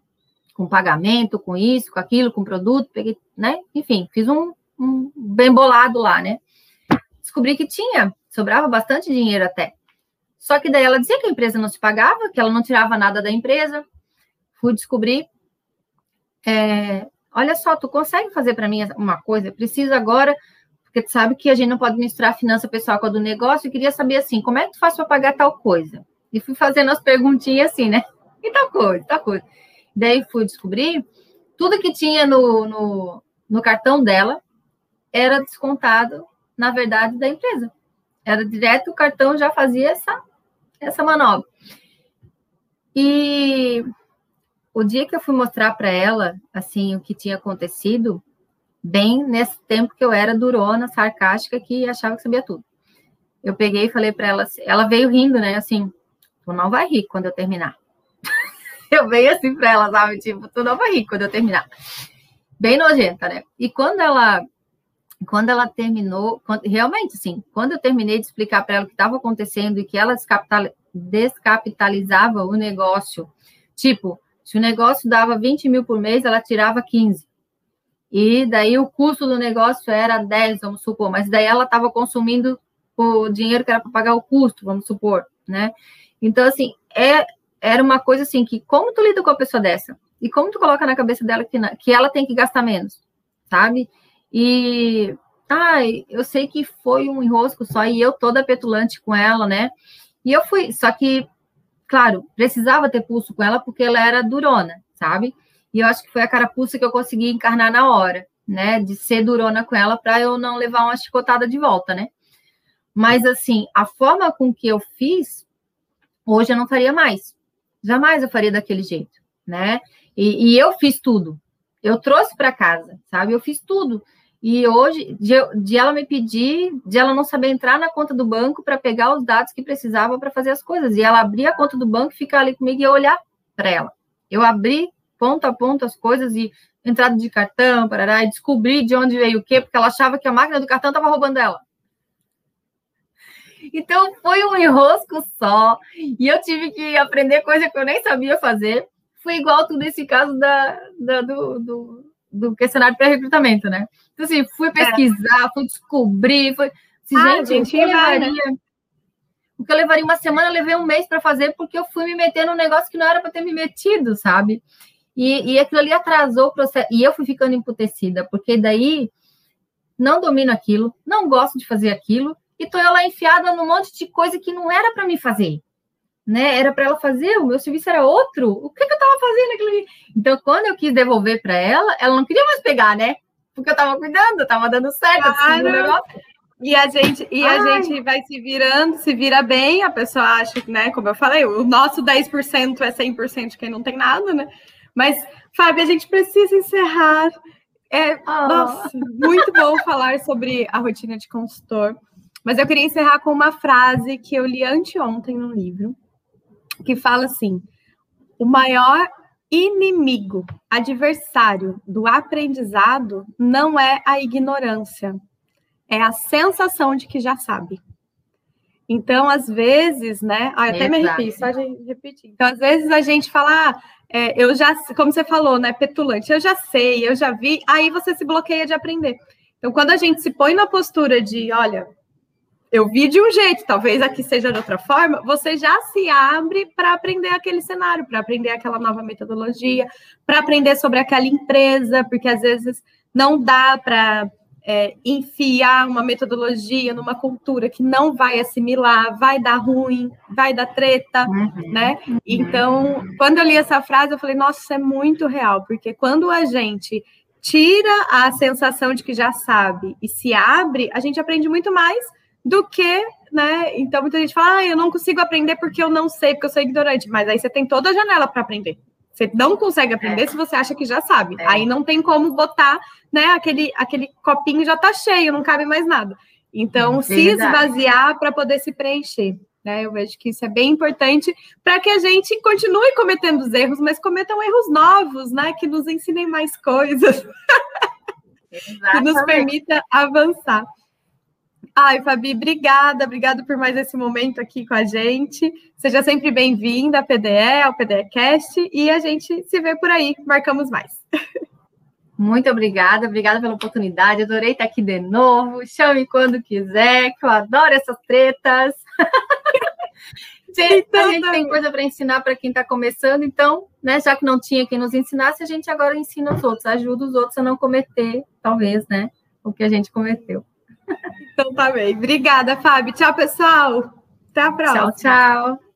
Com pagamento, com isso, com aquilo, com produto, peguei, né? Enfim, fiz um, um bem bolado lá, né? Descobri que tinha, sobrava bastante dinheiro até. Só que daí ela dizia que a empresa não se pagava, que ela não tirava nada da empresa. Fui descobrir. É, olha só, tu consegue fazer para mim uma coisa? Preciso agora, porque tu sabe que a gente não pode misturar a finança pessoal com a do negócio. Eu queria saber assim, como é que tu faz para pagar tal coisa? E fui fazendo as perguntinhas assim, né? E tal coisa, tal coisa. Daí fui descobrir tudo que tinha no, no, no cartão dela, era descontado, na verdade, da empresa. Era direto, o cartão já fazia essa, essa manobra. E o dia que eu fui mostrar para ela, assim, o que tinha acontecido, bem nesse tempo que eu era durona, sarcástica, que achava que sabia tudo. Eu peguei e falei para ela, ela veio rindo, né, assim, tu não vai rir quando eu terminar. eu veio assim para ela, sabe, tipo, tu não vai rir quando eu terminar. Bem nojenta, né? E quando ela quando ela terminou, realmente, assim, quando eu terminei de explicar para ela o que estava acontecendo e que ela descapitalizava o negócio, tipo, se o negócio dava 20 mil por mês, ela tirava 15. E daí o custo do negócio era 10, vamos supor, mas daí ela estava consumindo o dinheiro que era para pagar o custo, vamos supor, né? Então, assim, é, era uma coisa assim que, como tu lida com a pessoa dessa? E como tu coloca na cabeça dela que, que ela tem que gastar menos, sabe? E ai, eu sei que foi um enrosco só e eu toda petulante com ela, né? E eu fui, só que, claro, precisava ter pulso com ela porque ela era durona, sabe? E eu acho que foi a carapuça que eu consegui encarnar na hora, né? De ser durona com ela para eu não levar uma chicotada de volta, né? Mas assim, a forma com que eu fiz, hoje eu não faria mais. Jamais eu faria daquele jeito, né? E, e eu fiz tudo. Eu trouxe para casa, sabe? Eu fiz tudo. E hoje, de, de, ela me pedir, de ela não saber entrar na conta do banco para pegar os dados que precisava para fazer as coisas. E ela abrir a conta do banco, ficar ali comigo e eu olhar para ela. Eu abri ponto a ponto as coisas e entrada de cartão, parará, e descobri de onde veio o quê, porque ela achava que a máquina do cartão estava roubando ela. Então foi um enrosco só, e eu tive que aprender coisa que eu nem sabia fazer. Foi igual tudo esse caso da, da do, do do questionário pré-recrutamento, né? Então, assim, fui pesquisar, é. fui descobrir, foi. Assim, ah, gente, gente levaria, né? o que eu levaria uma semana, eu levei um mês para fazer, porque eu fui me meter num negócio que não era para ter me metido, sabe? E, e aquilo ali atrasou o processo. E eu fui ficando emputecida, porque daí não domino aquilo, não gosto de fazer aquilo, e tô eu lá enfiada num monte de coisa que não era para me fazer. né? Era para ela fazer, o meu serviço era outro. O que, que eu estava fazendo aquilo? Então, quando eu quis devolver para ela, ela não queria mais pegar, né? Porque eu estava cuidando, estava dando certo. Claro. E a gente e a gente vai se virando, se vira bem, a pessoa acha né, como eu falei, o nosso 10% é 100% de quem não tem nada, né? Mas, Fábio, a gente precisa encerrar. É, oh. nossa, muito bom falar sobre a rotina de consultor. Mas eu queria encerrar com uma frase que eu li anteontem no livro, que fala assim: o maior inimigo, adversário do aprendizado não é a ignorância, é a sensação de que já sabe. Então, às vezes, né? Ah, até me arrepio, só de repetir. Então, às vezes a gente fala, ah, é, eu já, como você falou, né? Petulante, eu já sei, eu já vi, aí você se bloqueia de aprender. Então, quando a gente se põe na postura de, olha, eu vi de um jeito, talvez aqui seja de outra forma, você já se abre para aprender aquele cenário, para aprender aquela nova metodologia, para aprender sobre aquela empresa, porque às vezes não dá para é, enfiar uma metodologia numa cultura que não vai assimilar, vai dar ruim, vai dar treta, uhum. né? Então, quando eu li essa frase, eu falei, nossa, isso é muito real, porque quando a gente tira a sensação de que já sabe e se abre, a gente aprende muito mais do que, né? Então muita gente fala, ah, eu não consigo aprender porque eu não sei, porque eu sou ignorante. Mas aí você tem toda a janela para aprender. Você não consegue aprender é. se você acha que já sabe. É. Aí não tem como botar, né? Aquele, aquele copinho já tá cheio, não cabe mais nada. Então, Verdade. se esvaziar para poder se preencher. Né? Eu vejo que isso é bem importante para que a gente continue cometendo os erros, mas cometam erros novos, né? Que nos ensinem mais coisas. que nos permita avançar. Ai, Fabi, obrigada, obrigada por mais esse momento aqui com a gente. Seja sempre bem-vinda à PDE, ao PDEcast, e a gente se vê por aí. Marcamos mais. Muito obrigada, obrigada pela oportunidade. Adorei estar aqui de novo. Chame quando quiser, que eu adoro essas tretas. gente, então, a gente tem coisa para ensinar para quem está começando, então, né, já que não tinha quem nos ensinasse, a gente agora ensina os outros, ajuda os outros a não cometer, talvez, né, o que a gente cometeu. Então tá bem. Obrigada, Fábio. Tchau, pessoal. Até a próxima. Tchau, tchau.